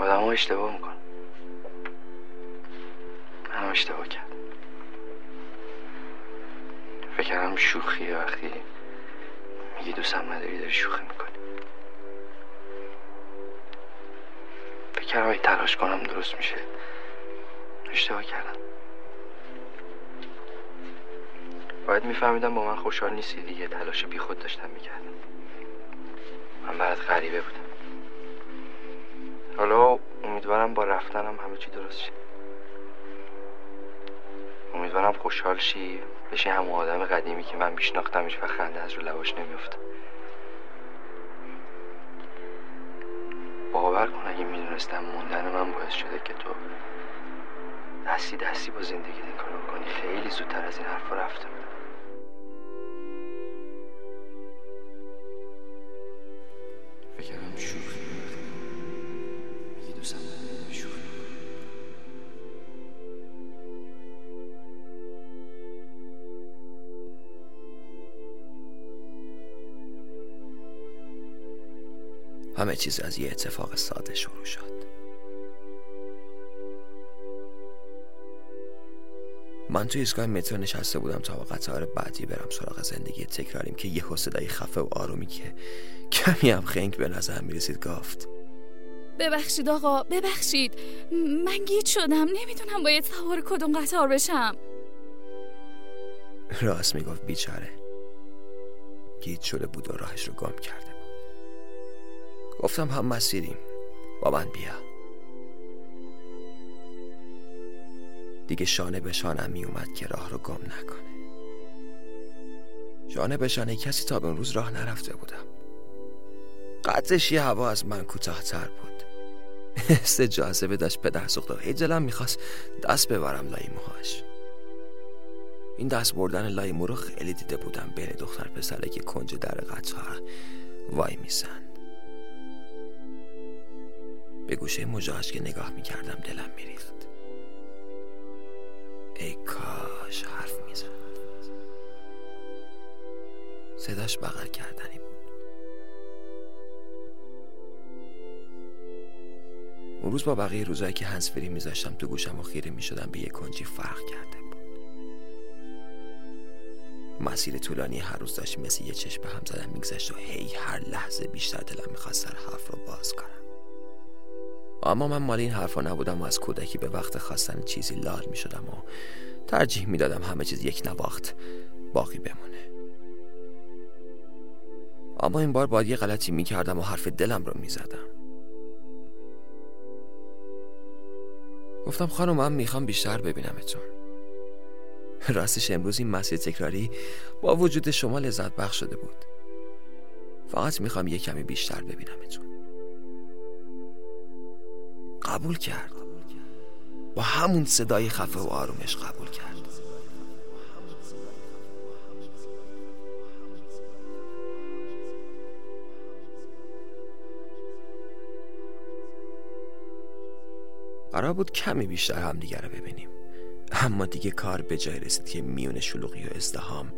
آدم اشتباه میکن من اشتباه کردم فکر کردم شوخی وقتی میگی دوستم نداری داری شوخی می‌کنی. فکر کردم اگه تلاش کنم درست میشه. اشتباه کردم. باید میفهمیدم با من خوشحال نیستی دیگه. تلاش بی خود داشتم می‌کردم. من برات غریبه بودم. حالا امیدوارم با رفتنم همه چی درست شه. امیدوارم خوشحال شی بشی همون آدم قدیمی که من میشناختمش و خنده از رو لباش نمیفته باور کن اگه می‌دونستم موندن من باعث شده که تو دستی دستی با زندگی کارو کنی خیلی زودتر از این حرفا رفته بودم. همه چیز از یه اتفاق ساده شروع شد. من توی ایستگاه مترو نشسته بودم تا با قطار بعدی برم سراغ زندگی تکراریم که یه صدای خفه و آرومی که کمی هم خنگ به نظر می‌رسید گفت. ببخشید آقا ببخشید. من گیت شدم نمی‌دونم باید سوار کدوم قطار بشم. راست می‌گفت بیچاره. گیت شده بود و راهش رو گم کرده. بود گفتم هم مسیریم. با من بیا. دیگه شانه به شانم می اومد که راه رو گم نکنه. شانه به شانه کسی تا به اون روز راه نرفته بودم. قدرش یه هوا از من کوتاهتر بود. حس جاذبه داشت به دست و هی دلم می‌خواست دست ببرم لای موهاش. این دست بردن لای مو رو خیلی دیده بودم بین دختر پسره که کنج در قطار وای میسن به گوشه مجاهش که نگاه می‌کردم دلم میریخت. ای کاش حرف می‌زد. صداش بغل کردنی بود. اون روز با بقیه روزایی که هنسفری میذاشتم تو گوشم و خیره می‌شدم به یه کنجی فرق کرده بود. مسیر طولانی هر روز داشت مثل یه چشم به هم زدن میگذشت و هی هر لحظه بیشتر دلم می‌خواست سر حرف رو باز کنم. اما من مال این حرفا نبودم و از کودکی به وقت خواستن چیزی لال می شدم و ترجیح می دادم همه چیز یک نواخت باقی بمونه. اما این بار باید یه غلطی می کردم و حرف دلم رو می زدم گفتم خانم من می‌خوام بیشتر ببینمتون. راستش امروز این مسیر تکراری با وجود شما لذت بخش شده بود. فقط می‌خوام یه کمی بیشتر ببینمتون. قبول کرد. با همون صدای خفه و آرومش قبول کرد. قرار بود کمی بیشتر هم دیگر رو ببینیم. اما دیگه کار به جای رسید که میون شلوغی و ازدهام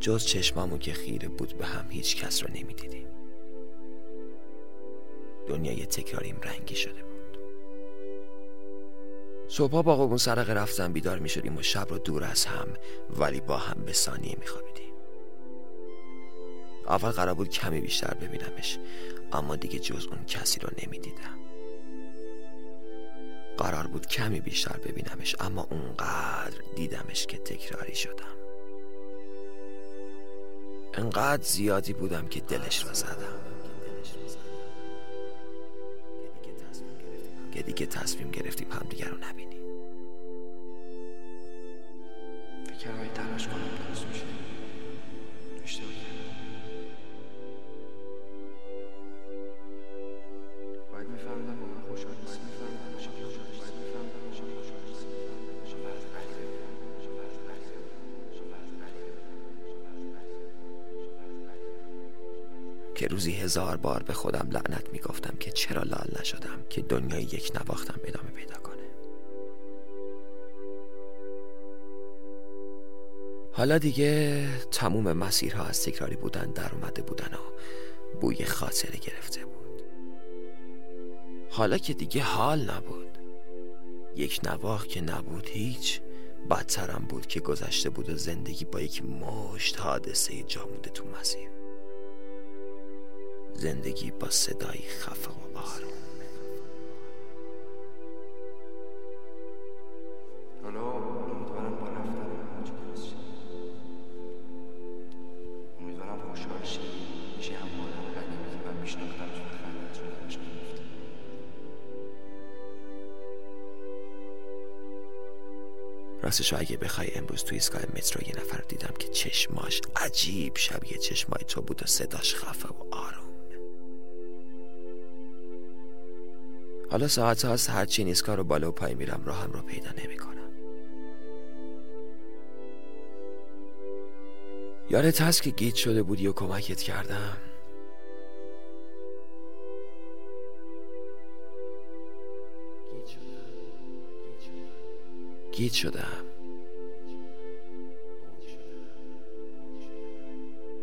جز چشمامون که خیره بود به هم هیچ کس رو نمی‌دیدیم. دنیای تکراریم رنگی شده صبحا با قبون سرق رفتن بیدار می شدیم و شب رو دور از هم ولی با هم به ثانیه می خوابیدیم اول قرار بود کمی بیشتر ببینمش اما دیگه جز اون کسی رو نمی دیدم قرار بود کمی بیشتر ببینمش اما اونقدر دیدمش که تکراری شدم. انقدر زیادی بودم که دلش را زدم. که دیگه تصمیم گرفتیم همدیگه رو نبینیم فکر این تلاش کنم که روزی هزار بار به خودم لعنت می‌گفتم که چرا لال نشدم که دنیای یک نواختم ادامه پیدا کنه. حالا دیگه تموم مسیرها از تکراری بودن در اومده بودن و بوی خاطره گرفته بود. حالا که دیگه حال نبود. یک نواخ که نبود هیچ بدترم بود که گذشته بود و زندگی با یک مشت حادثه جاموده تو مسیر. زندگی با صدایی خفه و آروم. راستش اگه بخوای امروز تو ایستگاه مترو یه نفر دیدم که چشماش عجیب شبیه چشمای تو بود و صداش خفه و آروم. حالا ساعت هاست هرچی این ایستگاه رو بالا و پای میرم. راهم رو پیدا نمی‌کنم. یادت هست که گیت شده بودی و کمکت کردم. گیت شدم.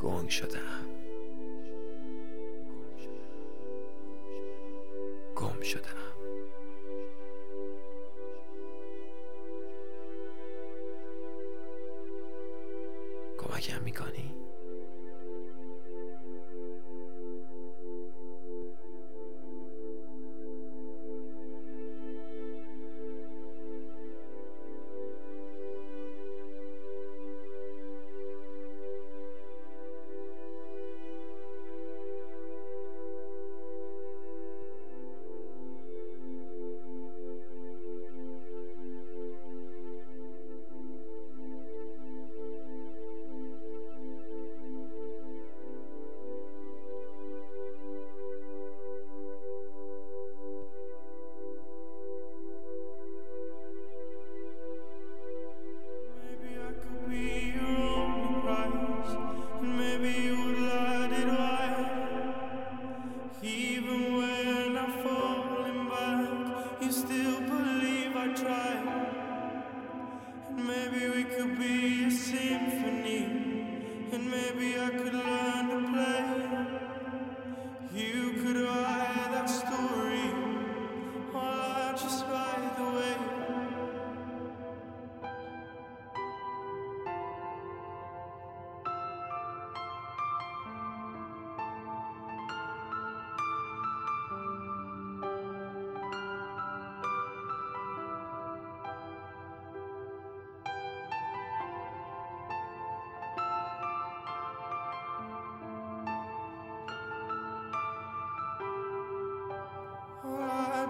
گنگ شدم. شدم tried. And maybe we could be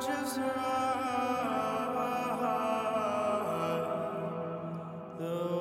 Just around the